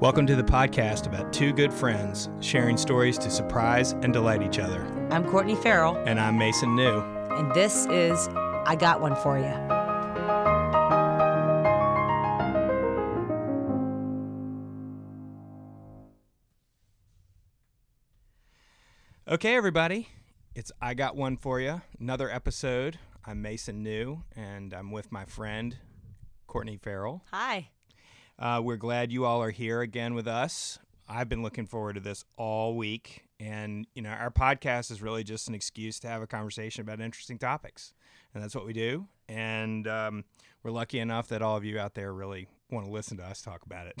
Welcome to the podcast about two good friends sharing stories to surprise and delight each other. I'm Courtney Farrell, And I'm Mason New. and this is I Got One For You. Okay, everybody, it's I Got One For You, another episode. I'm Mason New, and I'm with my friend, Courtney Farrell. Hi. Uh, we're glad you all are here again with us. I've been looking forward to this all week. And, you know, our podcast is really just an excuse to have a conversation about interesting topics. And that's what we do. And um, we're lucky enough that all of you out there really want to listen to us talk about it.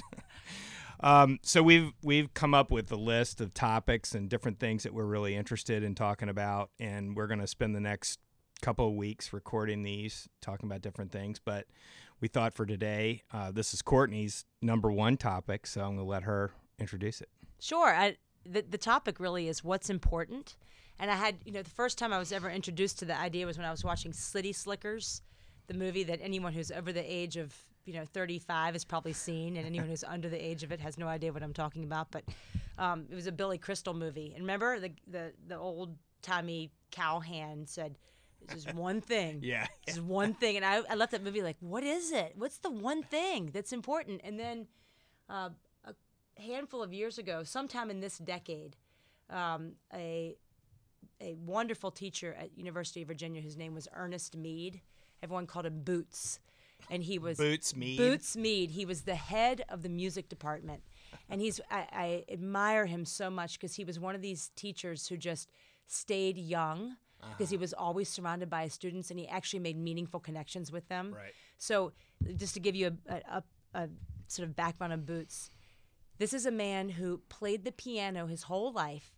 um, so we've we've come up with a list of topics and different things that we're really interested in talking about. And we're going to spend the next couple of weeks recording these, talking about different things. But we thought for today, uh, this is Courtney's number one topic, so I'm going to let her introduce it. Sure. I, the, the topic really is what's important. And I had, you know, the first time I was ever introduced to the idea was when I was watching City Slickers, the movie that anyone who's over the age of, you know, 35 has probably seen, and anyone who's under the age of it has no idea what I'm talking about. But um, it was a Billy Crystal movie. And remember the, the, the old timey cowhand said, this is one thing. Yeah. Is one thing. And I, I left that movie like, what is it? What's the one thing that's important? And then uh, a handful of years ago, sometime in this decade, um, a a wonderful teacher at University of Virginia whose name was Ernest Mead. Everyone called him Boots, and he was Boots Mead. Boots Mead. He was the head of the music department, and he's I, I admire him so much because he was one of these teachers who just stayed young because he was always surrounded by his students and he actually made meaningful connections with them. Right. So, just to give you a, a, a, a sort of background on Boots, this is a man who played the piano his whole life,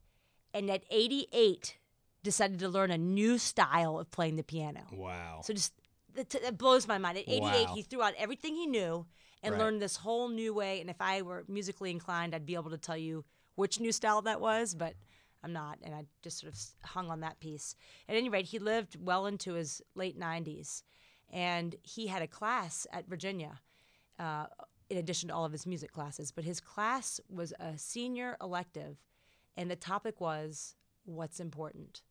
and at 88 decided to learn a new style of playing the piano. Wow. So just that, that blows my mind. At 88, Wow. he threw out everything he knew and Right. learned this whole new way. And if I were musically inclined, I'd be able to tell you which new style that was, but I'm not. And I just sort of hung on that piece. At any rate, he lived well into his late 90s, and he had a class at Virginia. Uh, in addition to all of his music classes, but his class was a senior elective, and the topic was what's important.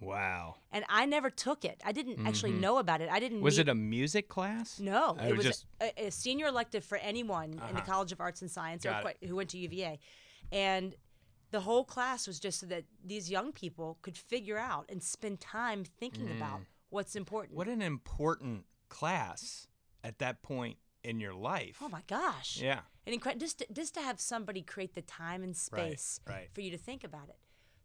wow. And I never took it. I didn't actually know about it. I didn't. Mm-hmm. Was meet- it a music class? no, I it was just- a, a senior elective for anyone in the Uh-huh. College of Arts and Science or Got quite, who went to UVA, and the whole class was just so that these young people could figure out and spend time thinking about what's important. Mm. What an important class at that point in your life. oh my gosh! Yeah. and incre- just to, just to have somebody create the time and space right. for you to think about it.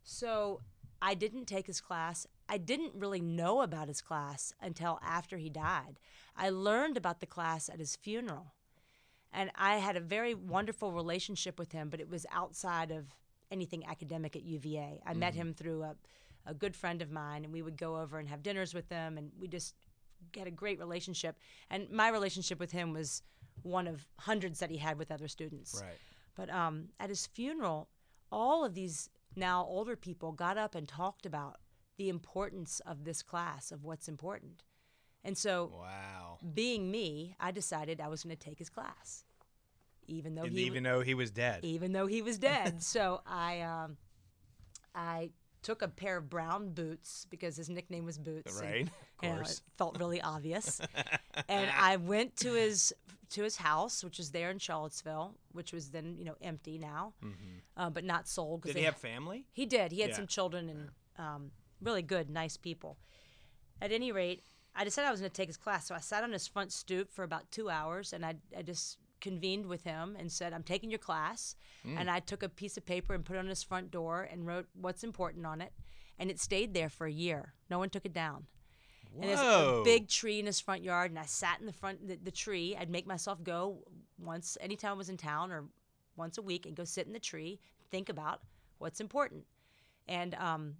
So I didn't take his class. I didn't really know about his class until after he died. I learned about the class at his funeral. And I had a very wonderful relationship with him, but it was outside of anything academic at UVA. I met him through a, a good friend of mine, and we would go over and have dinners with them, and we just had a great relationship. And my relationship with him was one of hundreds that he had with other students. Right. But um, at his funeral, all of these now older people got up and talked about the importance of this class, of what's important. And so, Wow. being me, I decided I was going to take his class, even though And he even though he was dead. even though he was dead. so I um, I took a pair of brown boots because his nickname was Boots. and, Right, of you know, course. it felt really obvious. and I went to his to his house, which was there in Charlottesville, which was then you know empty now, uh, but not sold. Did they he have family? he did. He had Yeah. some children and um, really good, nice people. At any rate, I decided I was going to take his class. So I sat on his front stoop for about two hours and I, I just convened with him and said, I'm taking your class. Mm. And I took a piece of paper and put it on his front door and wrote what's important on it. And it stayed there for a year. No one took it down. And there's a big tree in his front yard, and I sat in the front the, the tree. I'd make myself go once anytime I was in town or once a week and go sit in the tree, think about what's important. And um,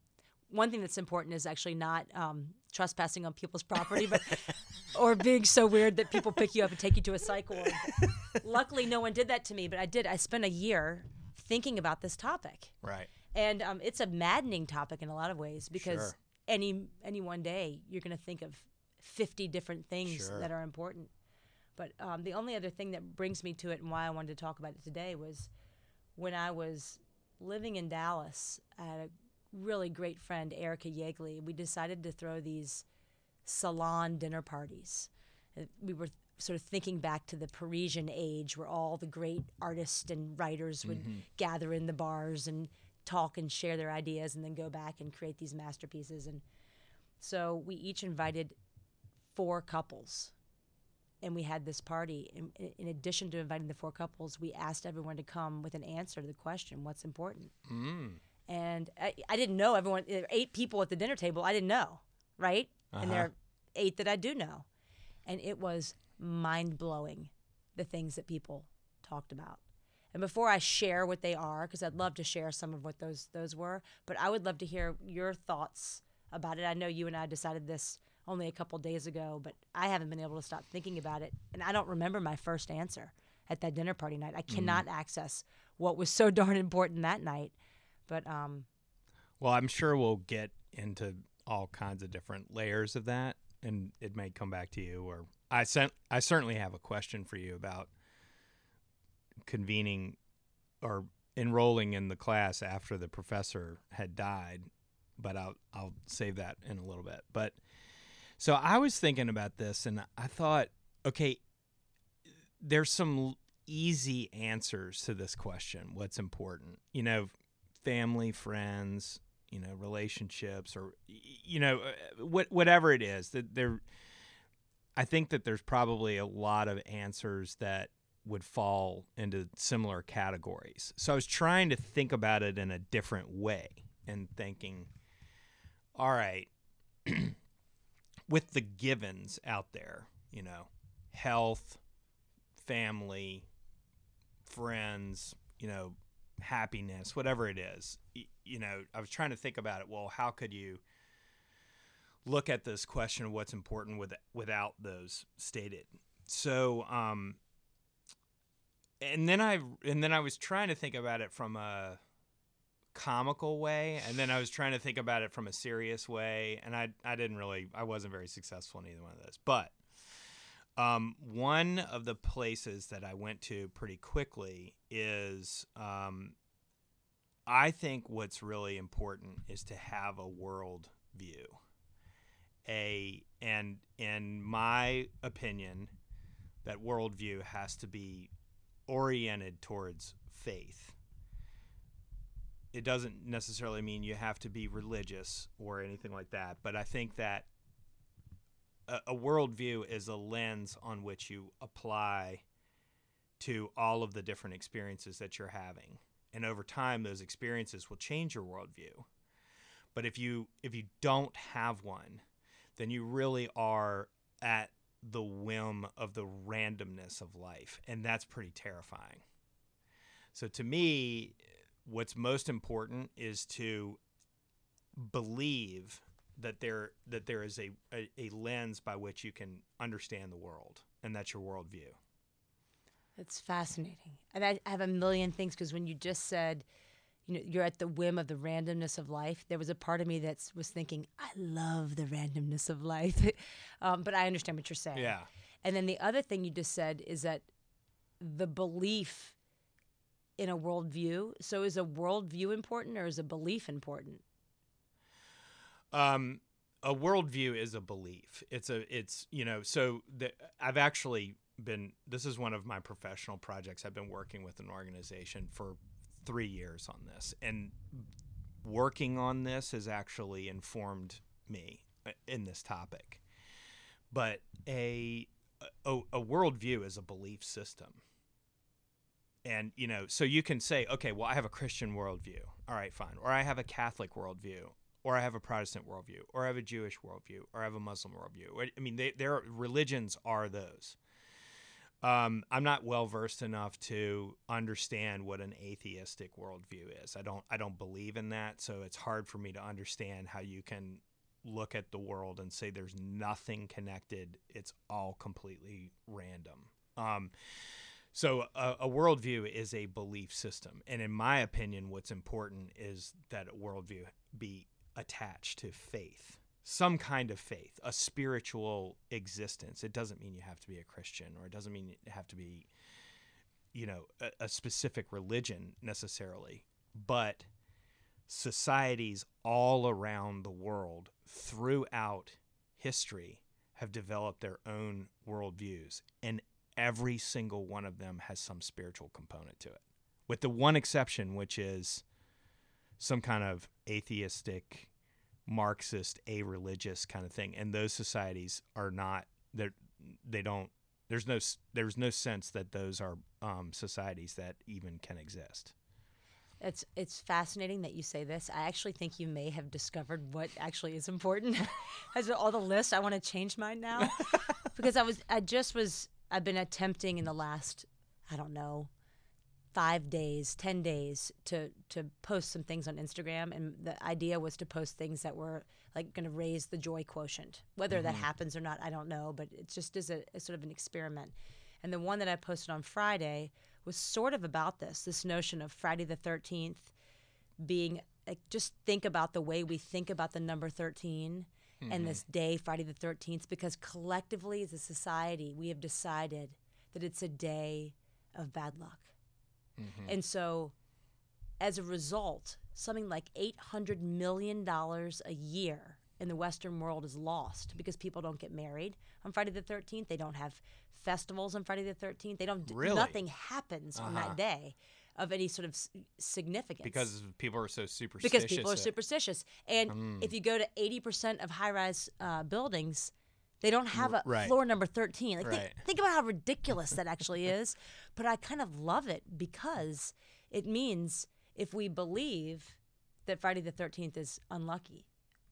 one thing that's important is actually not um, trespassing on people's property, but or being so weird that people pick you up and take you to a psych ward. Luckily, no one did that to me, but I did. I spent a year thinking about this topic Right. and um, it's a maddening topic in a lot of ways because Sure. any any one day you're going to think of 50 different things Sure. that are important But um, the only other thing that brings me to it and why I wanted to talk about it today was when I was living in Dallas. I had a really great friend, Erica Yeagley. We decided to throw these salon dinner parties. Uh, We were sort of thinking back to the Parisian age where all the great artists and writers would gather in the bars and talk and share their ideas and then go back and create these masterpieces. And so we each invited four couples and we had this party. In, in addition to inviting the four couples, we asked everyone to come with an answer to the question, "What's important?" Mm. And I, I didn't know everyone. There were eight people at the dinner table. I didn't know, right? And there Uh-huh. are eight that I do know, and it was mind blowing the things that people talked about. And before I share what they are, because I'd love to share some of what those those were, but I would love to hear your thoughts about it. I know you and I decided this only a couple days ago, but I haven't been able to stop thinking about it, and I don't remember my first answer at that dinner party night. I cannot access what was so darn important that night. But um, Well, I'm sure we'll get into all kinds of different layers of that, and it may come back to you. Or I sent, I certainly have a question for you about convening or enrolling in the class after the professor had died, but I'll I'll save that in a little bit. But so I was thinking about this, and I thought, okay, there's some easy answers to this question. What's important? You know, family, friends, you know, relationships, or you know, uh, what whatever it is. That there, I think that there's probably a lot of answers that would fall into similar categories. So I was trying to think about it in a different way and thinking, all right, with the givens out there, you know, health, family, friends, you know, happiness, whatever it is. You know, I was trying to think about it. Well, how could you look at this question of what's important with without those stated? So, um, and then I and then I was trying to think about it from a comical way, and then I was trying to think about it from a serious way, and I I didn't really I wasn't very successful in either one of those, but. Um, one of the places that I went to pretty quickly is um, I think what's really important is to have a world view. A and in my opinion, that worldview has to be oriented towards faith. It doesn't necessarily mean you have to be religious or anything like that, but I think that a, worldview is a lens on which you apply to all of the different experiences that you're having. And over time, those experiences will change your worldview. But if you if you don't have one, then you really are at the whim of the randomness of life, and that's pretty terrifying. So to me, what's most important is to believe that there that there is a, a, a lens by which you can understand the world, and that's your worldview. it's fascinating. And I, I have a million things because when you just said, you know, you're at the whim of the randomness of life, there was a part of me that was thinking, I love the randomness of life. um, but I understand what you're saying. Yeah. And then the other thing you just said is that the belief in a worldview. So is a worldview important or is a belief important? Um, a worldview is a belief. It's a it's you know so the, I've actually been this is one of my professional projects. I've been working with an organization for three years on this, and working on this has actually informed me uh, in this topic. But a a, a worldview is a belief system. And you know, so you can say, okay, well, I have a Christian worldview. All right, fine. Or I have a Catholic worldview or I have a Protestant worldview, or I have a Jewish worldview, or I have a Muslim worldview. I mean, they, their religions are those. Um, I'm not well versed enough to understand what an atheistic worldview is. I don't. I don't believe in that, so it's hard for me to understand how you can look at the world and say there's nothing connected. It's all completely random. Um, so a, a worldview is a belief system, and in my opinion, what's important is that a worldview be attached to faith some kind of faith, a spiritual existence. It doesn't mean you have to be a Christian or it doesn't mean you have to be, you know, a, a specific religion necessarily. But societies all around the world throughout history have developed their own worldviews. And every single one of them has some spiritual component to it, with the one exception, which is some kind of atheistic Marxist, a religious kind of thing, and those societies are not they're they don't. There's no there's no sense that those are um, societies that even can exist. It's it's fascinating that you say this. I actually think you may have discovered what actually is important. As all the list, I want to change mine now because I was I just was I've been attempting in the last I don't know five days, ten days to to post some things on Instagram, and the idea was to post things that were like going to raise the joy quotient. Whether mm-hmm. that happens or not, I don't know, but it just is a, a sort of an experiment. And the one that I posted on Friday was sort of about this this notion of Friday the 13th being like, just think about the way we think about the number 13 mm-hmm. and this day, Friday the 13th, because collectively as a society, we have decided that it's a day of bad luck. Mm-hmm. And so, as a result, something like $800 million a year in the Western world is lost because people don't get married on Friday the 13th. They don't have festivals on Friday the 13th. They don't, really? nothing happens uh-huh. on that uh-huh. day of any sort of significance. Because people are so superstitious. Because people are superstitious. And mm. if you go to 80% of high rise uh, buildings, they don't have a right. floor number 13. Like, right. think, think about how ridiculous that actually is. But I kind of love it because it means if we believe that Friday the 13th is unlucky,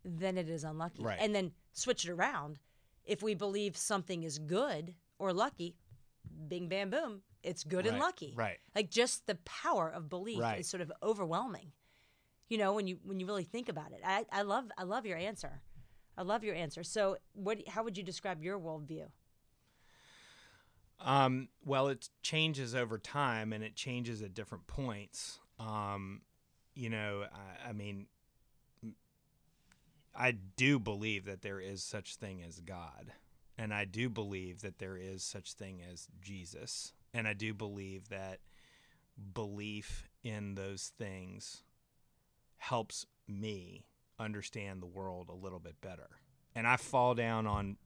then it is unlucky. Right. And then switch it around. If we believe something is good or lucky, bing, bam, boom, it's good right. and lucky. Right. Like just the power of belief right. is sort of overwhelming. You know, when you when you really think about it. I, I love I love your answer. I love your answer. So, what? How would you describe your worldview? Um, well, it changes over time, and it changes at different points. Um, you know, I, I mean, I do believe that there is such thing as God, and I do believe that there is such thing as Jesus, and I do believe that belief in those things helps me understand the world a little bit better. And I fall down on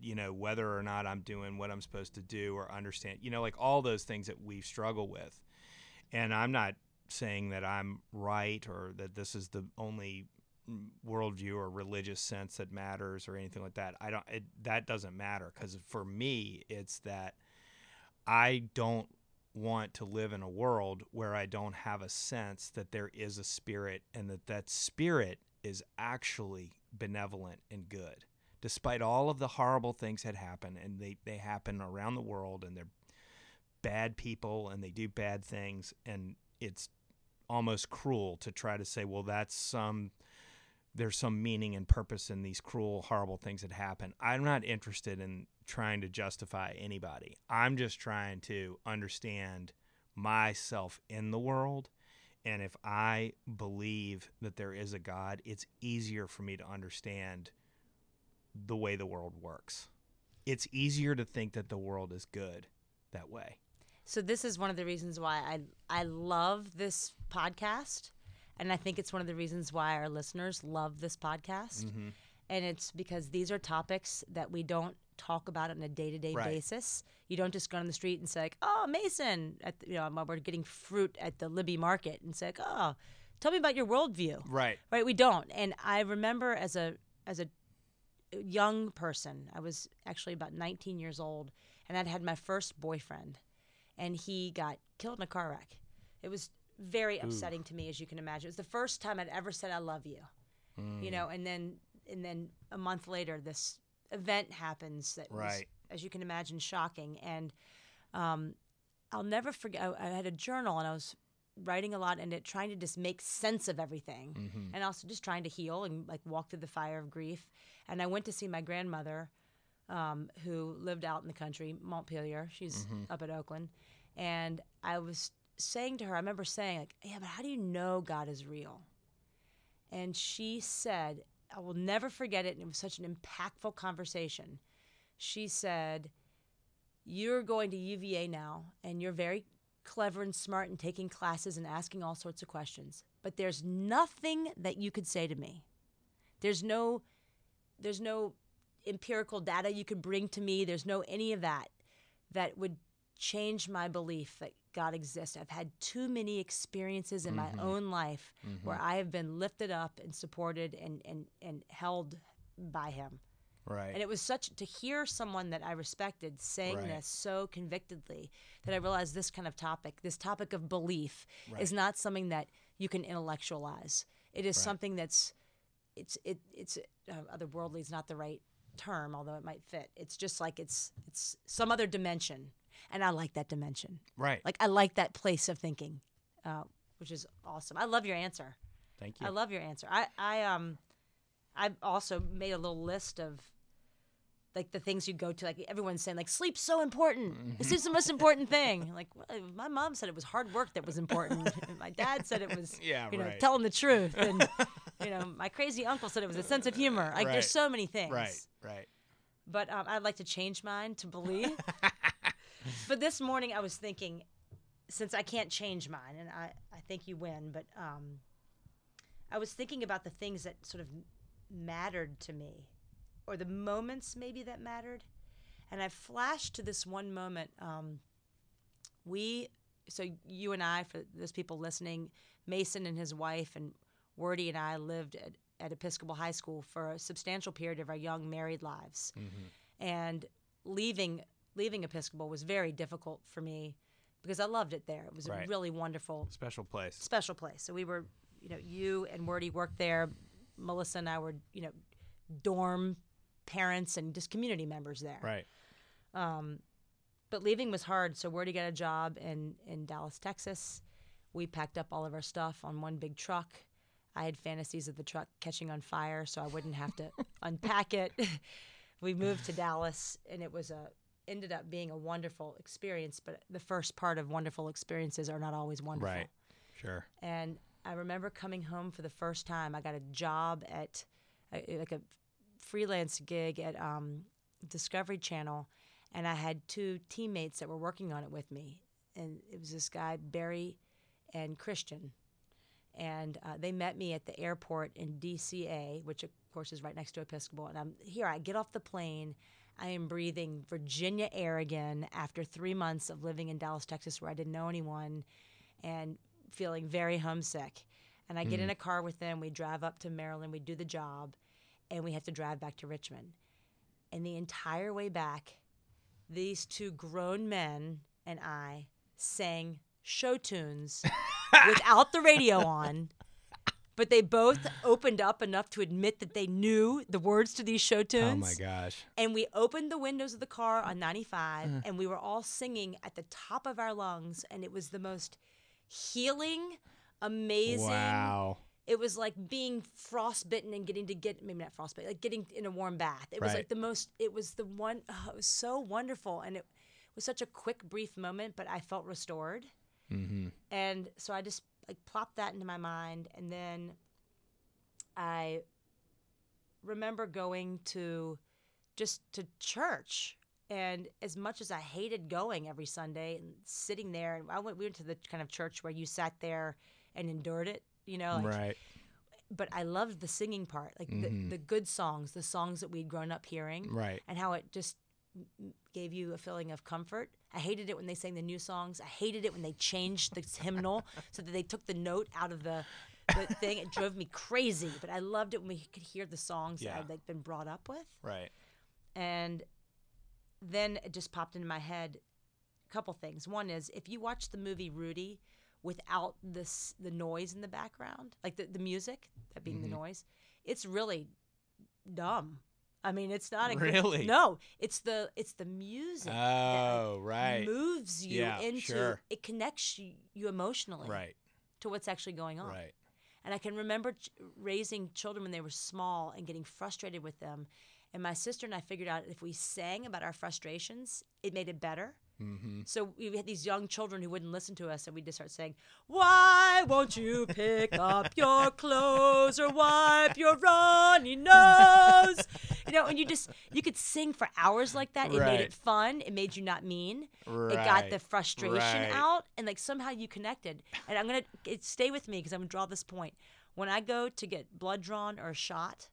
you know whether or not I'm doing what I'm supposed to do or understand you know like all those things that we struggle with. And I'm not saying that I'm right or that this is the only mm, worldview or religious sense that matters or anything like that. I don't. It, that doesn't matter because for me, it's that I don't want to live in a world where I don't have a sense that there is a spirit and that that spirit is actually benevolent and good, despite all of the horrible things that happen, and they, they happen around the world, and they're bad people and they do bad things, and it's almost cruel to try to say, well, that's some there's some meaning and purpose in these cruel, horrible things that happen. I'm not interested in trying to justify anybody. I'm just trying to understand myself in the world and if I believe that there is a God, it's easier for me to understand the way the world works. It's easier to think that the world is good that way. So this is one of the reasons why I I love this podcast, and I think it's one of the reasons why our listeners love this podcast. Mm-hmm. And it's because these are topics that we don't talk about on a day to day basis. You don't just go on the street and say, like, "Oh, Mason," at the, you know, we're getting fruit at the Libbie Market, and say, like, "Oh, tell me about your worldview." Right. Right. We don't. And I remember as a as a young person, I was actually about 19 years old, and I'd had my first boyfriend, and he got killed in a car wreck. It was very upsetting Ooh. to me, as you can imagine. It was the first time I'd ever said "I love you," mm. you know, and then and then a month later, this event happens that right. was, as you can imagine, shocking. And um, I'll never forget. I, I, had a journal and I was writing a lot and it trying to just make sense of everything, mm-hmm. and also just trying to heal and like walk through the fire of grief. And I went to see my grandmother, um, who lived out in the country, Montpelier. She's mm-hmm. up at Oakland, and I was saying to her, I remember saying like, "Yeah, but how do you know God is real?" And she said, I will never forget it. And it was such an impactful conversation. She said, You're going to UVA now, and you're very clever and smart and taking classes and asking all sorts of questions. But there's nothing that you could say to me. There's no there's no empirical data you could bring to me. There's no any of that that would change my belief that God exists. I've had too many experiences in Mm-hmm. my own life where I have been lifted up and supported and, and, and held by Him. Right. And it was such to hear someone that I respected saying Right. this so convictedly that I realized this kind of topic, this topic of belief, Right. is not something that you can intellectualize. It is something that's it's it it's uh, otherworldly is not the right term, although it might fit. It's just like it's it's some other dimension, and I like that dimension. right. Like I like that place of thinking, uh, which is awesome. I love your answer. Thank you. I love your answer. I, I um I also made a little list of like the things you go to. Like everyone's saying, like sleep's so important. This is the most important thing. Like well, my mom said it was hard work that was important. my dad said it was Yeah, you know right. telling the truth. And you know my crazy uncle said it was a sense of humor. Like Right. there's so many things. right. Right. But um, I'd like to change mine to believe. But this morning I was thinking, since I can't change mine, and I, I think you win, but um, I was thinking about the things that sort of mattered to me, or the moments maybe that mattered. And I flashed to this one moment. Um, we, so you and I, for those people listening, Mason and his wife, and Wordy and I lived at, at Episcopal High School for a substantial period of our young married lives. And leaving leaving Episcopal was very difficult for me because I loved it there. It was Right. a really wonderful Special place. special place. So we were, you know, you and Wordy worked there. Melissa and I were, you know, dorm parents and just community members there. Right. Um, but leaving was hard. So Wordy got a job in in Dallas, Texas. We packed up all of our stuff on one big truck. I had fantasies of the truck catching on fire, so I wouldn't have to unpack it. we moved to Dallas, and it was a ended up being a wonderful experience. But the first part of wonderful experiences are not always wonderful. Right. Sure. And I remember coming home for the first time. I got a job at a, like a freelance gig at um, Discovery Channel, and I had two teammates that were working on it with me. And it was this guy, Barry and Christian. And uh, they met me at the airport in DCA, which of course is right next to Episcopal. And I'm here, I get off the plane. I am breathing Virginia air again after three months of living in Dallas, Texas, where I didn't know anyone and feeling very homesick. And I get in mm. a car with them. We drive up to Maryland. We do the job, and we have to drive back to Richmond. And the entire way back, these two grown men and I sang show tunes without the radio on. But they both opened up enough to admit that they knew the words to these show tunes Oh my gosh. and we opened the windows of the car on 95 and we were all singing at the top of our lungs and it was the most healing amazing Wow. it was like being frostbitten and getting to get maybe not frostbitten like getting in a warm bath it was like the most it was the one oh, it was so wonderful and it was such a quick brief moment but i felt restored Mm-hmm. and so I just like plopped that into my mind, and then I remember going to just to church. And as much as I hated going every Sunday and sitting there, and I went, we went to the kind of church where you sat there and endured it, you know. Like, right. But I loved the singing part, like the, mm-hmm. the good songs, the songs that we'd grown up hearing Right. and how it just gave you a feeling of comfort. I hated it when they sang the new songs. I hated it when they changed the hymnal so that they took the note out of the, the thing. It drove me crazy. But I loved it when we could hear the songs Yeah. that I'd like been brought up with. Right. And then it just popped into my head a couple things. One is if you watch the movie Rudy without this the noise in the background, like the, the music, that being Mm-hmm. the noise, it's really dumb. I mean, it's not a Really? Good, no, it's the it's the music Oh, that right. moves you Yeah, into sure. it connects you, you emotionally Right. to what's actually going on. Right. And I can remember ch- raising children when they were small and getting frustrated with them. And my sister and I figured out if we sang about our frustrations, it made it better. Mm-hmm. So we had these young children who wouldn't listen to us, and we'd just start saying, "Why won't you pick up your clothes or wipe your runny nose?" You know, and you just you could sing for hours like that. It made it fun. It made you not mean. It got the frustration Right. out, and like somehow you connected. And I'm gonna it, stay with me because I'm gonna draw this point. When I go to get blood drawn or a shot,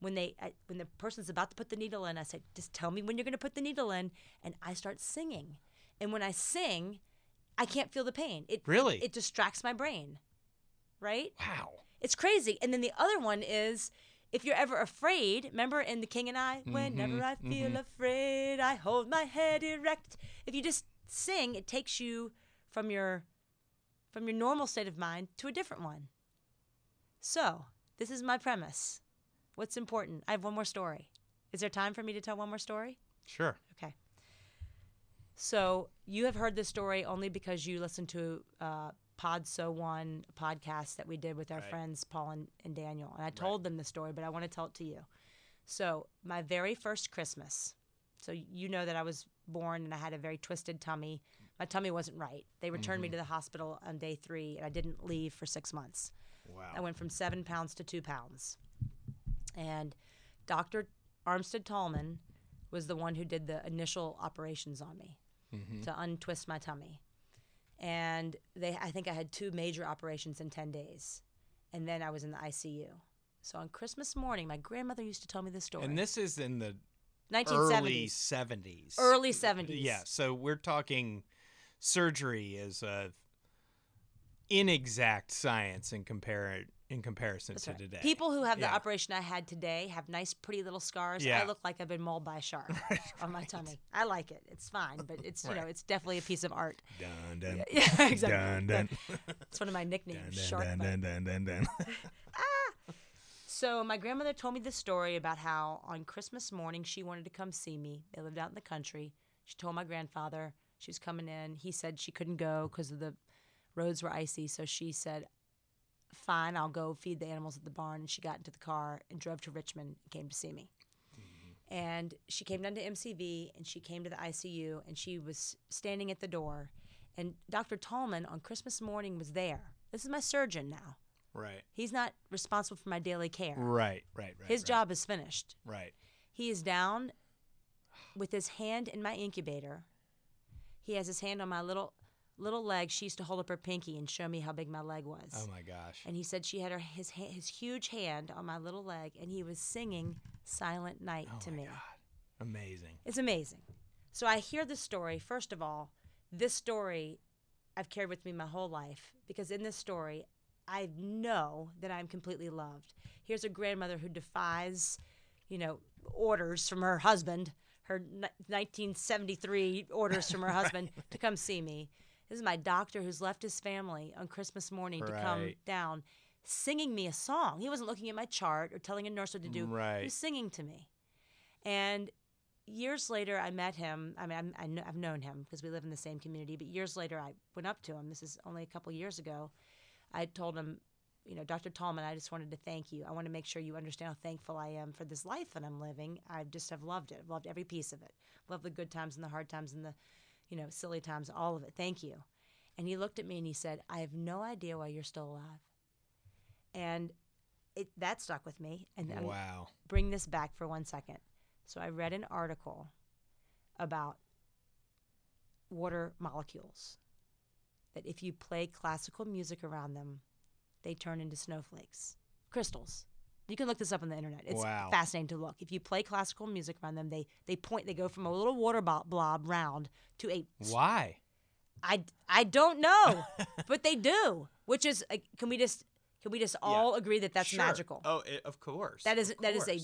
when they I, when the person's about to put the needle in, I say, "Just tell me when you're going to put the needle in," and I start singing. And when I sing, I can't feel the pain. It Really? it, it distracts my brain. Right? Wow. It's crazy. And then the other one is if you're ever afraid, remember in The King and I, whenever I feel afraid, I hold my head erect. If you just sing, it takes you from your from your normal state of mind to a different one. So, this is my premise. What's important? I have one more story. Is there time for me to tell one more story? Sure. Okay. So you have heard this story only because you listened to uh, Pod So One podcast that we did with our Right. friends Paul and, and Daniel, and I told them the story, but I want to tell it to you. So my very first Christmas. So you know that I was born and I had a very twisted tummy. My tummy wasn't right. They returned me mm-hmm. to the hospital on day three, and I didn't leave for six months. Wow. I went from seven pounds to two pounds. And Dr. Armstead Tallman was the one who did the initial operations on me mm-hmm. to untwist my tummy. And they, I think I had two major operations in 10 days. And then I was in the ICU. So on Christmas morning, my grandmother used to tell me this story. And this is in the 1970s. early 70s. Early 70s. Yeah, so we're talking surgery is a inexact science in compare in comparison That's to right. today. People who have the operation I had today have nice, pretty little scars. Yeah. I look like I've been mauled by a shark on my tummy. I like it. It's fine, but it's you know it's definitely a piece of art. dun, dun, Yeah, exactly. dun, dun, It's one of my nicknames, dun, Shark dun, dun, dun, dun, dun. Ah! So my grandmother told me this story about how on Christmas morning she wanted to come see me. They lived out in the country. She told my grandfather she was coming in. He said she couldn't go because the roads were icy. So she said, "Fine, I'll go feed the animals at the barn." And she got into the car and drove to Richmond and came to see me. Mm-hmm. And she came down to MCV and she came to the ICU and she was standing at the door. And Dr. Tallman on Christmas morning was there. This is my surgeon now. Right. He's not responsible for my daily care. Right, right, right. His right, job is finished. Right. He is down with his hand in my incubator. He has his hand on my little little leg. She used to hold up her pinky and show me how big my leg was. Oh my gosh. and he said she had her his his huge hand on my little leg, and he was singing "Silent Night" oh to my me. God. Amazing. It's amazing. So I hear this story. First of all, this story I've carried with me my whole life because in this story, I know that I'm completely loved. Here's a grandmother who defies, you know, orders from her husband, her 1973 orders from her husband to come see me. This is my doctor who's left his family on Christmas morning to come down, singing me a song. He wasn't looking at my chart or telling a nurse what to do. Right. He was singing to me. And years later, I met him. I mean, I'm, I kn- I've known him because we live in the same community. But years later, I went up to him. This is only a couple years ago. I told him, you know, Dr. Tallman, I just wanted to thank you. I want to make sure you understand how thankful I am for this life that I'm living. I just have loved it. I've loved every piece of it. Loved the good times and the hard times and the, you know, silly times, all of it. Thank you. And he looked at me and he said, I have no idea why you're still alive. And it, that stuck with me. And I'm, Wow. bring this back for one second. So I read an article about water molecules that if you play classical music around them, they turn into snowflakes, crystals. You can look this up on the internet. It's Wow. fascinating to look. If you play classical music around them, they they point. They go from a little water blob round to a Why? I, I don't know, but they do. Which is, uh, can we just can we just all agree that that's Sure. magical? Oh, it, of course. That is of that is a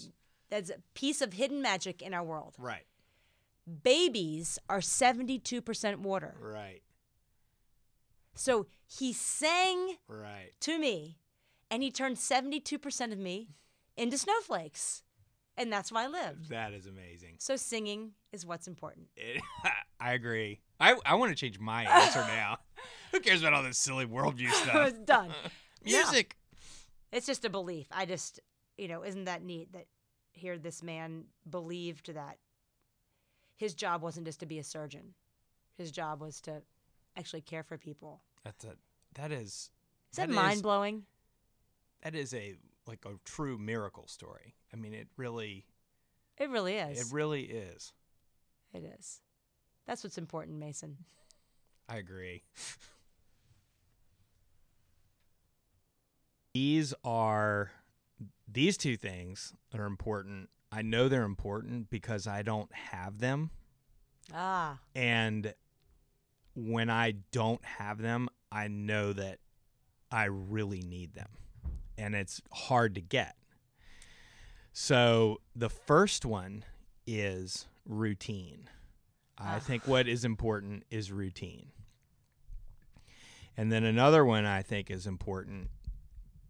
that's a piece of hidden magic in our world. right. Babies are 72% water. Right. So he sang Right. to me and he turned 72% of me into snowflakes. And that's why I lived. That is amazing. So singing is what's important. It, I agree. I, I want to change my answer now. Who cares about all this silly worldview stuff? it's done. No. Music. It's just a belief. I just, you know, isn't that neat that here this man believed that his job wasn't just to be a surgeon. His job was to actually care for people. That's a that is Is that, That is- mind blowing? That is a like a true miracle story. I mean, it really It really is. it really is. it is. That's what's important, Mason. I agree. these are these two things that are important. I know they're important because I don't have them. Ah, And when I don't have them, I know that I really need them. And it's hard to get. So the first one is routine. I Ah. think what is important is routine. And then another one I think is important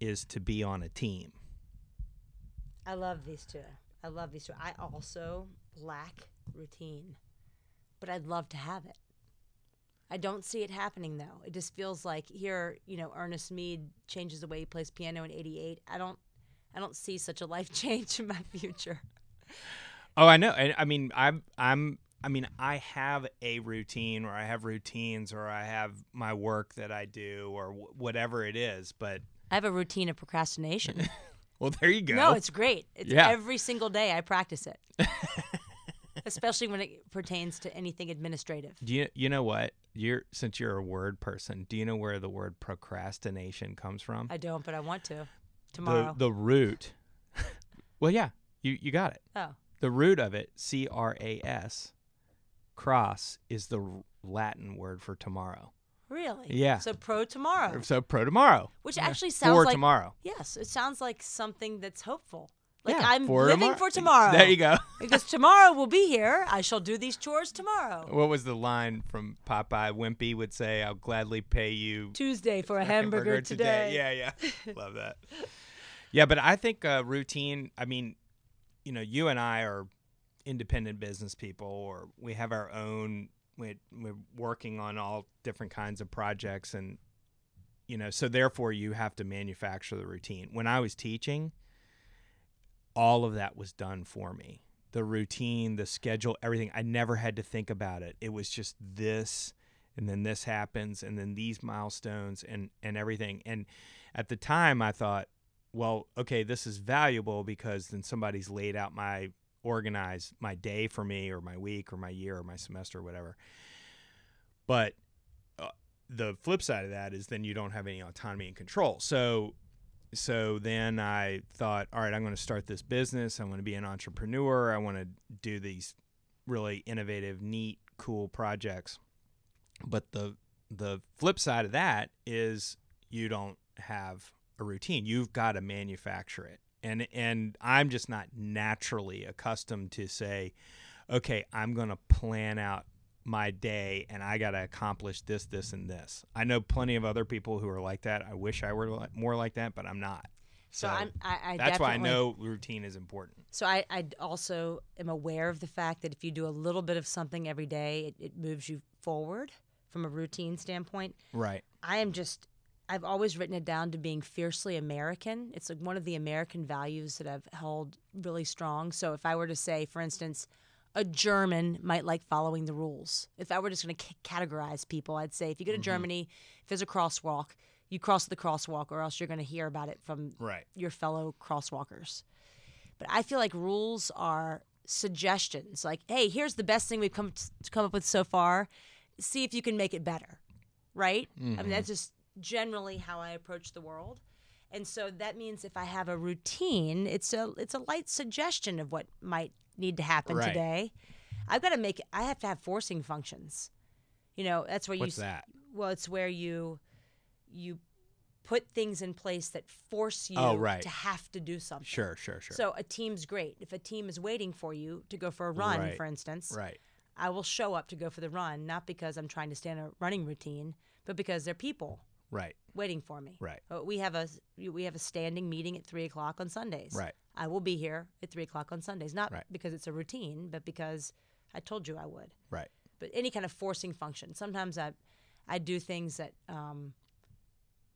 is to be on a team. I love these two. I love these two. I also lack routine, but I'd love to have it. I don't see it happening though. It just feels like here, you know, Ernest Mead changes the way he plays piano in '88. I don't, I don't see such a life change in my future. Oh, I know. I, I mean, I'm I'm I mean, I have a routine or I have routines or I have my work that I do or wh- whatever it is, but I have a routine of procrastination. well, there you go. No, it's great. It's Yeah. every single day I practice it. Especially when it pertains to anything administrative. do you you know what? You're since you're a word person, do you know where the word procrastination comes from? I don't, but I want to. Tomorrow. the root. well, yeah, you you got it. oh. The root of it, C R A S, cross is the Latin word for tomorrow. Really? Yeah. So pro tomorrow. So pro tomorrow. Which Yeah. actually sounds for like tomorrow. Yes, it sounds like something that's hopeful. Like Yeah, I'm for living tomorrow. for tomorrow. There you go. because tomorrow will be here. I shall do these chores tomorrow. What was the line from Popeye? Wimpy would say, "I'll gladly pay you Tuesday for a hamburger, today. Yeah, yeah, love that. Yeah, but I think uh, routine. I mean, you know, you and I are independent business people, or we have our own. We, we're working on all different kinds of projects, and you know, so therefore you have to manufacture the routine. When I was teaching, all of that was done for me. The routine, the schedule, everything. I never had to think about it. It was just this and then this happens and then these milestones and and everything. And at the time I thought, well, okay, this is valuable because then somebody's laid out my organized my day for me or my week or my year or my semester or whatever. But uh, the flip side of that is then you don't have any autonomy and control. So so then I thought, all right, I'm going to start this business. I'm going to be an entrepreneur. I want to do these really innovative, neat, cool projects. But the the flip side of that is you don't have a routine. You've got to manufacture it. And and I'm just not naturally accustomed to say, okay, I'm going to plan out my day and I got to accomplish this, this, and this. I know plenty of other people who are like that. I wish I were li- more like that, but I'm not. So, I'm, I, I that's why I know routine is important. So I, I also am aware of the fact that if you do a little bit of something every day, it, it moves you forward from a routine standpoint. Right. I am just I've always written it down to being fiercely American. It's like one of the American values that I've held really strong. So if I were to say, for instance, a German might like following the rules. If I were just going to c- categorize people, I'd say if you go to mm-hmm. Germany, if there's a crosswalk, you cross the crosswalk, or else you're going to hear about it from Right. your fellow crosswalkers. But I feel like rules are suggestions. Like, hey, here's the best thing we've come to come up with so far. See if you can make it better, right? I mean, that's mm-hmm. just generally how I approach the world. And so that means if I have a routine, it's a it's a light suggestion of what might need to happen Right. today. I've got to make I have to have forcing functions. You know, that's where What's you that? well, it's where you you put things in place that force oh, you Oh, right. to have to do something. Sure, sure, sure. So a team's great. If a team is waiting for you to go for a run, Right. for instance, right. I will show up to go for the run, not because I'm trying to stand a running routine, but because they're people Right. waiting for me. Right. Uh, We have a we have a standing meeting at three o'clock on Sundays. Right. I will be here at three o'clock on Sundays, not Right. because it's a routine, but because I told you I would. Right. But any kind of forcing function. Sometimes I I do things that um,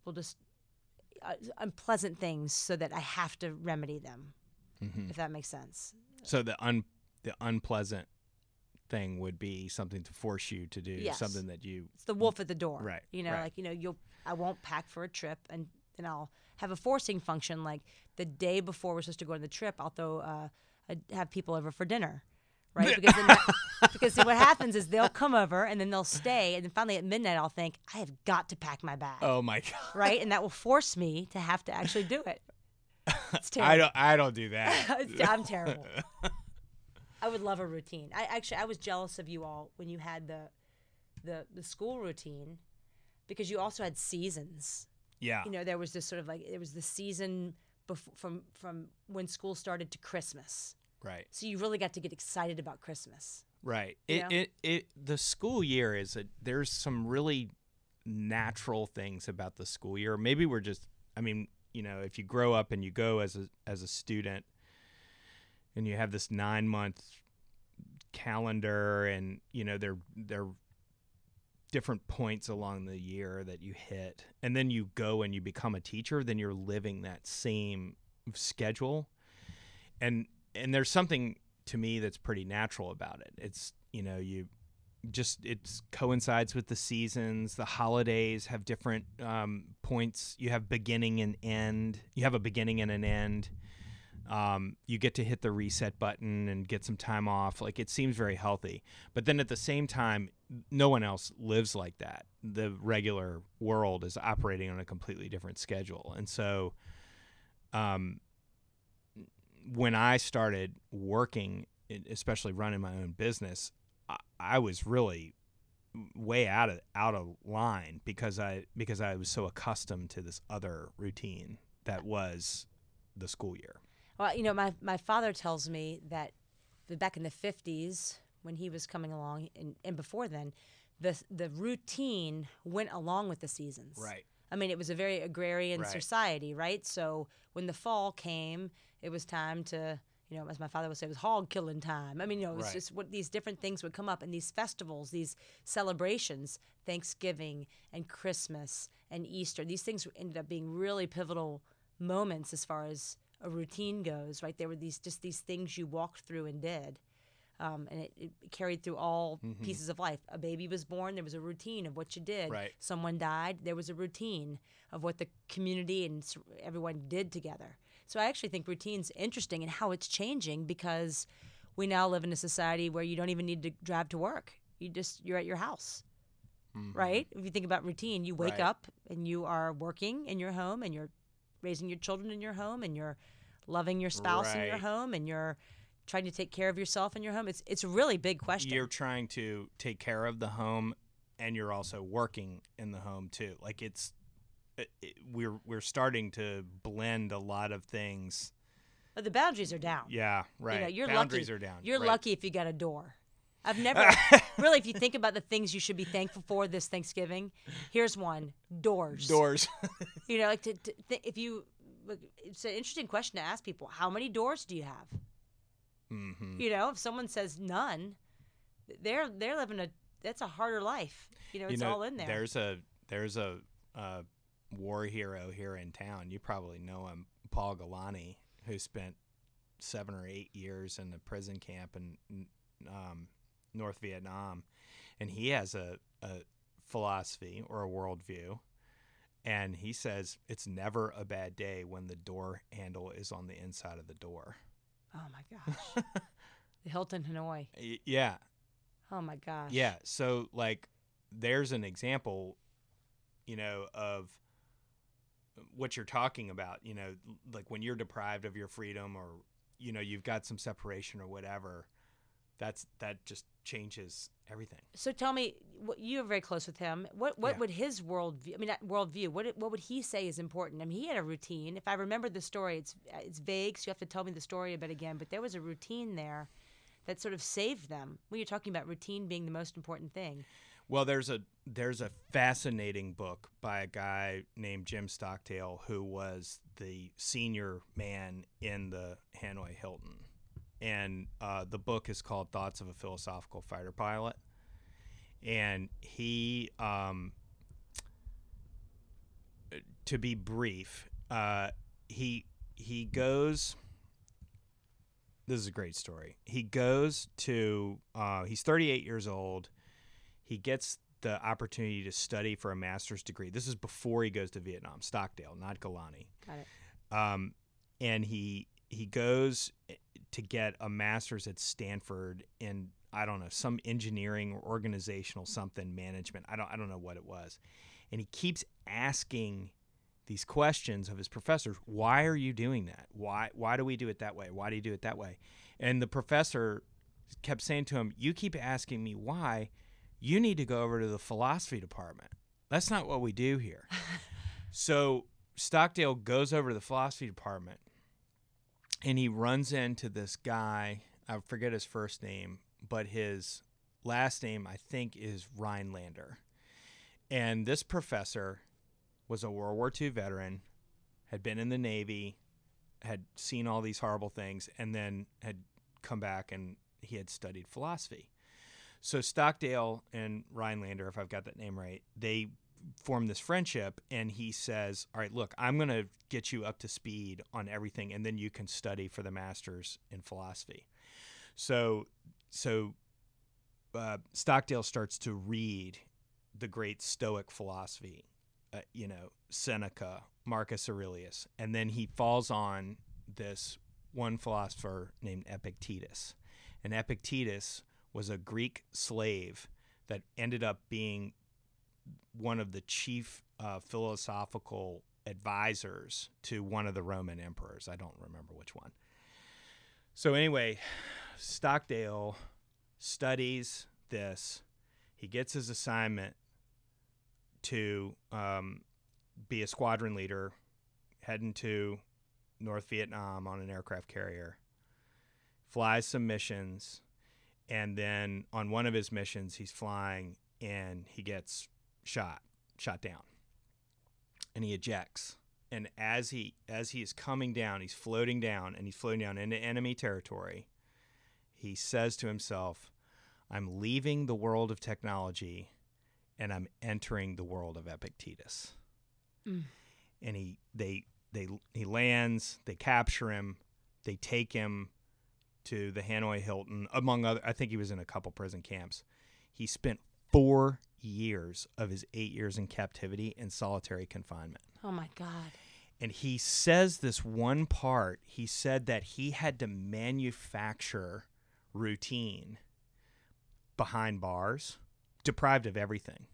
will just uh, unpleasant things so that I have to remedy them. Mhm. If that makes sense. So the un the unpleasant thing would be something to force you to do Yes. something that you It's the wolf at the door. Right, You know, right. like you know, you'll I won't pack for a trip, and then I'll have a forcing function. Like the day before we're supposed to go on the trip, I'll throw uh, I'd have people over for dinner. Right, because then that, because see, what happens is they'll come over and then they'll stay, and then finally at midnight I'll think I have got to pack my bag, oh my god right, and that will force me to have to actually do it. It's terrible. i don't i don't do that I'm terrible. I would love a routine. I actually I was jealous of you all when you had the the the school routine because you also had seasons. yeah You know, there was this sort of like there was the season before, from from when school started to Christmas. right So you really got to get excited about Christmas. Right. It, know? it it the school year is a there's some really natural things about the school year. Maybe we're just I mean, you know, if you grow up and you go as a as a student and you have this 9 month calendar and you know there there are different points along the year that you hit and then you go and you become a teacher then you're living that same schedule. And and there's something to me that's pretty natural about it. It's you know you just it coincides with the seasons. The holidays have different um, points. You have beginning and end. You have a beginning and an end um, you get to hit the reset button and get some time off like it seems very healthy. But then at the same time no one else lives like that. The regular world is operating on a completely different schedule. And so um, when I started working, especially running my own business, I, I was really way out of out of line because I because I was so accustomed to this other routine that was the school year. Well, you know, my, my father tells me that back in the 50s, when he was coming along, and, and before then, the, the routine went along with the seasons. Right. I mean, it was a very agrarian Right. society, right? So when the fall came, it was time to, you know, as my father would say, it was hog killing time. I mean, you know, it was Right. just what these different things would come up, and these festivals, these celebrations, Thanksgiving and Christmas and Easter, these things ended up being really pivotal moments as far as a routine goes, right? There were these just these things you walked through and did. Um, and it, it carried through all Mm-hmm. pieces of life. A baby was born, there was a routine of what you did Right. someone died, there was a routine of what the community and everyone did together. So I actually think routine's interesting and how it's changing because we now live in a society where you don't even need to drive to work. You just you're at your house. Right? If you think about routine, you wake Mm-hmm. Right. up and you are working in your home and you're raising your children in your home and you're loving your spouse in your home and you're trying to take care of yourself in your home. It's it's a really big question. You're trying to take care of the home, and you're also working in the home too. Like it's it, it- we're we're starting to blend a lot of things. But the boundaries are down. Yeah, right. You know, you're Boundaries lucky. are down. You're right. lucky if you got a door. I've never really. If you think about the things you should be thankful for this Thanksgiving, here's one: doors. Doors. You know, like to, to th- if you, it's an interesting question to ask people. How many doors do you have? hmm You know, if someone says none, they're they're living a that's a harder life. You know, it's you know, all in there. There's a there's a, a war hero here in town. You probably know him, Paul Galanti, who spent seven or eight years in the prison camp and um, North Vietnam, and he has a, a philosophy or a worldview. And he says it's never a bad day when the door handle is on the inside of the door. oh my gosh, the Hilton Hanoi. Yeah, Oh my gosh. Yeah. So like there's an example, you know, of what you're talking about, you know, like when you're deprived of your freedom or you know, you've got some separation or whatever, that's that just changes everything. So tell me, what, you're very close with him. What what Yeah. would his worldview? I mean, worldview. What what would he say is important? I mean, he had a routine. If I remember the story, it's it's vague, so you have to tell me the story a bit again. But there was a routine there that sort of saved them. When you're talking about routine being the most important thing. Well, there's a there's a fascinating book by a guy named Jim Stockdale who was the senior man in the Hanoi Hilton, and uh, the book is called Thoughts of a Philosophical Fighter Pilot, and he, um, to be brief, uh, he he goes this is a great story. He goes to uh, he's 38 years old. He gets the opportunity to study for a master's degree. This is before he goes to Vietnam, Stockdale, not Galanti. Got it. Um, and he he goes to get a master's at Stanford in I don't know some engineering or organizational something management. I don't I don't know what it was, and he keeps asking these questions of his professors. Why are you doing that? Why why do we do it that way? Why do you do it that way? And the professor kept saying to him, "You keep asking me why. You need to go over to the philosophy department. That's not what we do here." so Stockdale goes over to the philosophy department and he runs into this guy. I forget his first name, but his last name I think is Rhinelander. And this professor was a World War II veteran, had been in the Navy, had seen all these horrible things, and then had come back and he had studied philosophy. So Stockdale and Rhinelander, if I've got that name right, they form this friendship and he says all right look i'm going to get you up to speed on everything and then you can study for the masters in philosophy. So so uh, stockdale starts to read the great stoic philosophy uh, you know seneca marcus aurelius and then he falls on this one philosopher named epictetus. And epictetus was a greek slave that ended up being one of the chief uh, philosophical advisors to one of the Roman emperors. I don't remember which one. So, anyway, Stockdale studies this. He gets his assignment to um, be a squadron leader heading to North Vietnam on an aircraft carrier, flies some missions, and then on one of his missions, he's flying and he gets shot, shot down. And he ejects. And as he as he is coming down, he's floating down and he's floating down into enemy territory. He says to himself, I'm leaving the world of technology and I'm entering the world of Epictetus. Mm. And he they they he lands, they capture him, they take him to the Hanoi Hilton, among other I think he was in a couple prison camps. He spent four years of his eight years in captivity in solitary confinement. Oh my God. And he says this one part, he said that he had to manufacture routine behind bars, deprived of everything.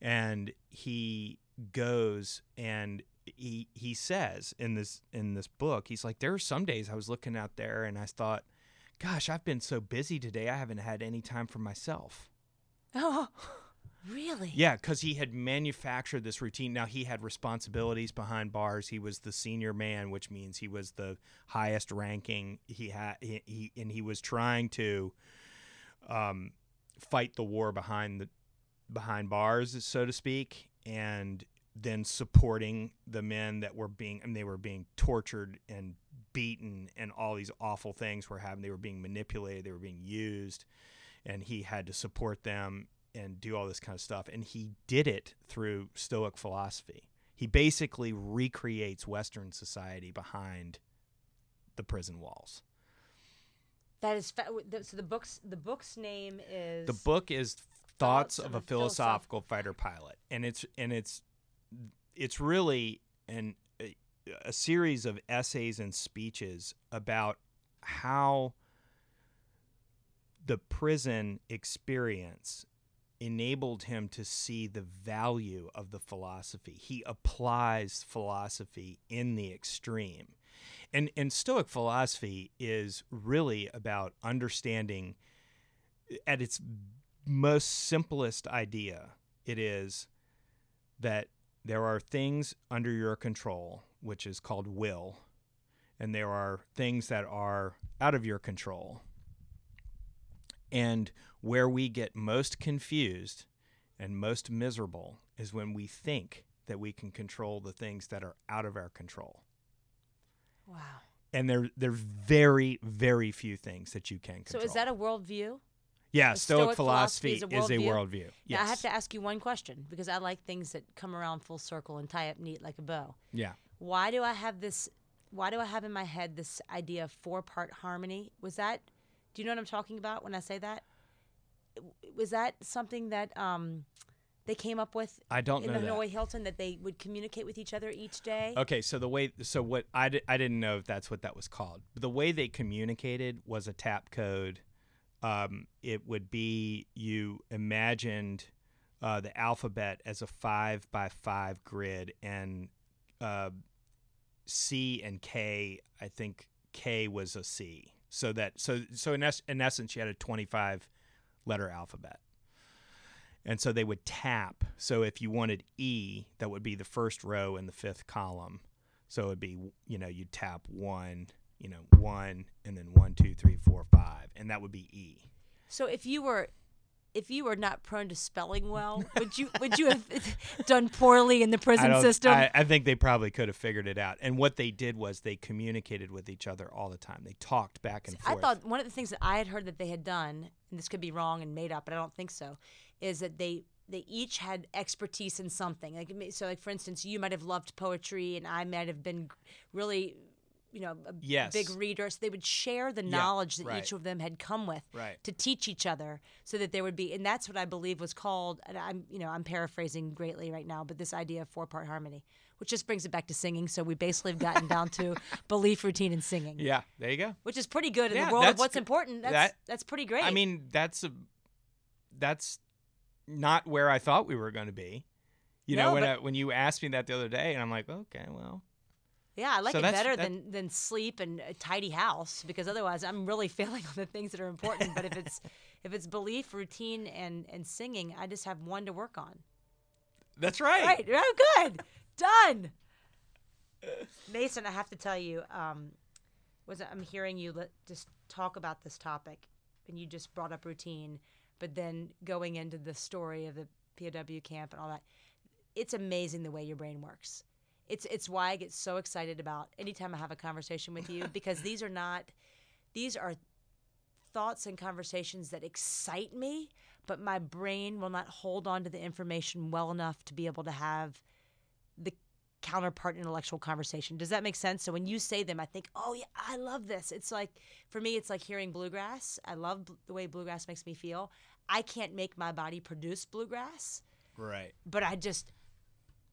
And he goes and he he says in this in this book, he's like, There are some days I was looking out there and I thought, Gosh, I've been so busy today, I haven't had any time for myself. Oh, really? Yeah, because he had manufactured this routine. Now he had responsibilities behind bars. He was the senior man, which means he was the highest ranking. He had he, he and he was trying to um, fight the war behind the behind bars, so to speak, and then supporting the men that were being and they were being tortured and beaten and all these awful things were happening. They were being manipulated. They were being used and he had to support them and do all this kind of stuff. And he did it through Stoic philosophy. He basically recreates Western society behind the prison walls. That is fa- so. The book's the book's name is The book is Thoughts of a Philosophical Fighter Pilot, and it's and it's it's really an a, a series of essays and speeches about how the prison experience enabled him to see the value of the philosophy. He applies philosophy in the extreme. And and Stoic philosophy is really about understanding at its most simplest idea, it is that there are things under your control, which is called will, and there are things that are out of your control, and where we get most confused and most miserable is when we think that we can control the things that are out of our control. wow. And there there's very, very few things that you can control. So is that a worldview? yeah, Stoic, Stoic philosophy philosophy, is a worldview? worldview. Now, I have to ask you one question because I like things that come around full circle and tie up neat like a bow. yeah. Why do I have this why do I have in my head this idea of four part harmony? Was that? Do you know what I'm talking about when I say that? Was that something that um, they came up with I don't in know the that. Hanoi Hilton that they would communicate with each other each day? Okay, so the way so what I, di- I didn't know if that's what that was called. The way they communicated was a tap code. Um, it would be you imagined uh, the alphabet as a five by five grid, and uh, C and K. I think K was a C. So that so so in, es- in essence, you had a twenty five letter alphabet. And so they would tap. So if you wanted E, that would be the first row in the fifth column. So it would be, you know, you'd tap one, you know, one, and then one, two, three, four, five, and that would be E. So if you were if you were not prone to spelling well, would you would you have done poorly in the prison don't- system? I, I think they probably could have figured it out. And what they did was they communicated with each other all the time. They talked back and I forth. I thought one of the things that I had heard that they had done, and this could be wrong and made up, but I don't think so, is that they they each had expertise in something. Like so, like for instance, you might have loved poetry, and I might have been really, you know, a Yes. big reader. So they would share the Yeah, knowledge that right. each of them had come with Right. to teach each other, so that there would be, and that's what I believe was called. And I'm, you know, I'm paraphrasing greatly right now, but this idea of four part harmony. Which just brings it back to singing. So we basically have gotten down to belief, routine, and singing Yeah, there you go. which is pretty good in Yeah, the world of what's important. That's that- that's pretty great. I mean, that's a that's not where I thought we were going to be. You know, when I, when you asked me that the other day, and I'm like, okay, well, yeah, I like so it better that- than than sleep and a tidy house because otherwise I'm really failing on the things that are important. but if it's if it's belief, routine, and and singing, I just have one to work on. that's right. Right? Oh, good, done. Mason, I have to tell you, um, was I'm hearing you let, just talk about this topic, and you just brought up routine, but then going into the story of the POW camp and all that, it's amazing the way your brain works. It's it's why I get so excited about anytime I have a conversation with you because these are not these are thoughts and conversations that excite me, but my brain will not hold on to the information well enough to be able to have the counterpart intellectual conversation. Does that make sense? So when you say them, I think, oh yeah, I love this. It's like for me, it's like hearing bluegrass. I love bl- the way bluegrass makes me feel. I can't make my body produce bluegrass, Right. but I just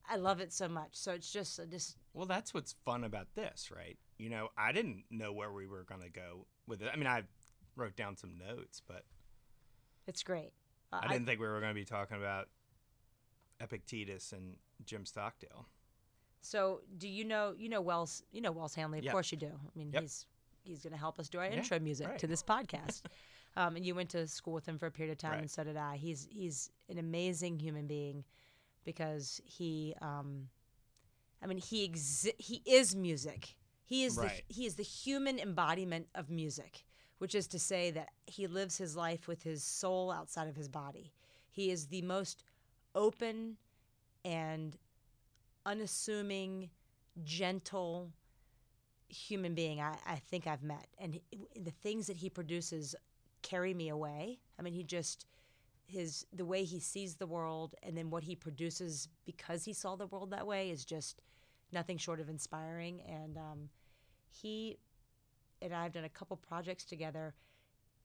I love it so much. So it's just I just Well, that's what's fun about this, right? You know, I didn't know where we were going to go with it. I mean, I wrote down some notes, but it's great. Uh, I didn't think we were going to be talking about Epictetus and Jim Stockdale. So, do you know you know Wells you know Wells Hanley? Of Yeah. course you do. I mean, Yep. he's he's going to help us do our Yeah, intro music right. to this podcast. um, and you went to school with him for a period of time, Right. and so did I. He's he's an amazing human being because he, um, I mean, he exi- he is music. He is Right. the he is the human embodiment of music, which is to say that he lives his life with his soul outside of his body. He is the most open and unassuming, gentle human being I, I think I've met. And he, the things that he produces carry me away. I mean, he just his the way he sees the world and then what he produces because he saw the world that way is just nothing short of inspiring. And um, he and I have done a couple projects together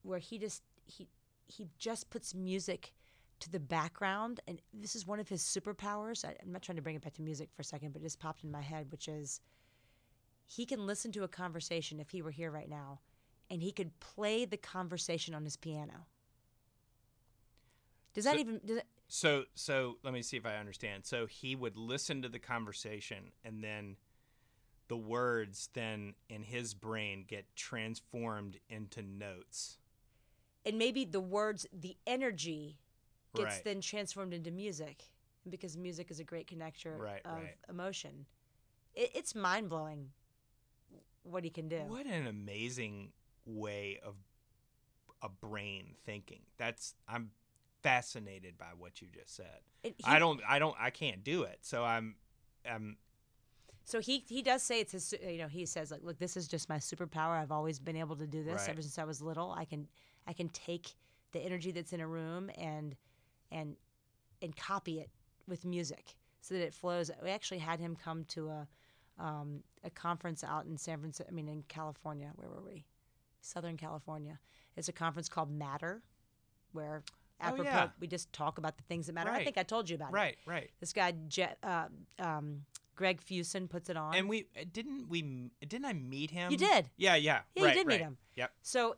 where he just he he just puts music to the background. And this is one of his superpowers. I, i'm not trying to bring it back to music for a second but it just popped in my head which is he can listen to a conversation if he were here right now and he could play the conversation on his piano does that So- even does that, So, so let me see if I understand. So he would listen to the conversation, and then the words then in his brain get transformed into notes. and maybe the words the energy gets Right. then transformed into music because music is a great connector Right, of right. emotion it, it's mind-blowing what he can do What an amazing way of a brain thinking. That's I'm fascinated by what you just said. He- I don't I don't I can't do it. So I'm I'm So he he does say it's his you know he says like look this is just my superpower I've always been able to do this Right. ever since I was little I can I can take the energy that's in a room and and and copy it with music so that it flows we actually had him come to a um, a conference out in San Francisco. I mean, in California. Where were we? Southern California. It's a conference called Matter, where Oh, apropos yeah. we just talk about the things that matter. I think I told you about it. Right, right. This guy, Je- uh, um, Greg Fuson, puts it on. And we uh, didn't we didn't I meet him? You did. Yeah, yeah. Yeah, you right, did meet him. Yep. so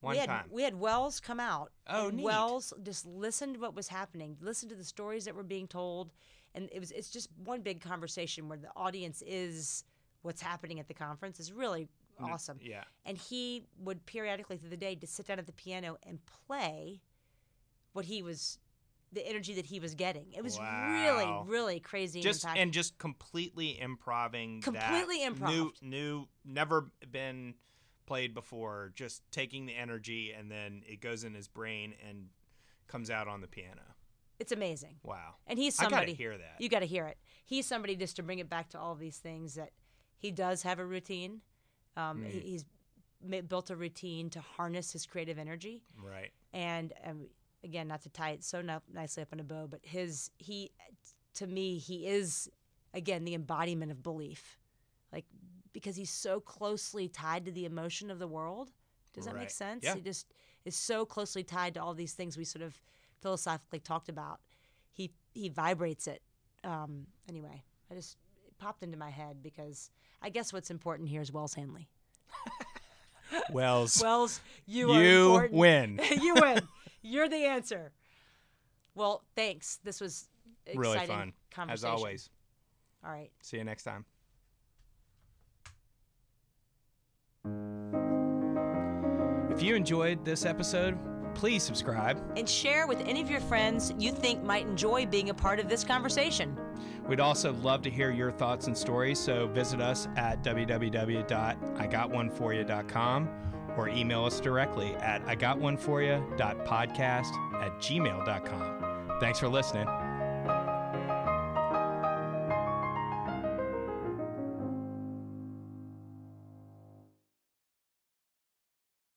One we had time. we had Wells come out. Oh, and neat. Wells just listened to what was happening, listened to the stories that were being told, and it was it's just one big conversation where the audience is what's happening at the conference is really awesome. Yeah. And he would periodically through the day just sit down at the piano and play what he was the energy that he was getting. It was Wow. really, really crazy Just and and just completely improving. that Completely New, new, never been played before. Just taking the energy and then it goes in his brain and comes out on the piano. it's amazing. Wow. And he's somebody hear that. You got to hear it. He's somebody just to bring it back to all these things that he does have a routine. Um, Mm. he's built a routine to harness his creative energy, Right. and um, again, not to tie it so nicely up in a bow, but his he, to me, he is again the embodiment of belief, like because he's so closely tied to the emotion of the world. Does that Right. make sense? Yeah. He just is so closely tied to all these things we sort of philosophically talked about. He he vibrates it. Um, anyway, I just it popped into my head because I guess what's important here is Wells Hanley. Wells, Wells, you, you win. you win. You're the answer. Well, thanks. This was exciting Really fun. As always. All right. See you next time. If you enjoyed this episode, please subscribe. And share with any of your friends you think might enjoy being a part of this conversation. We'd also love to hear your thoughts and stories, so visit us at www.igotOneForYou.com or email us directly at igotOneForYou.podcast at gmail.com. Thanks for listening.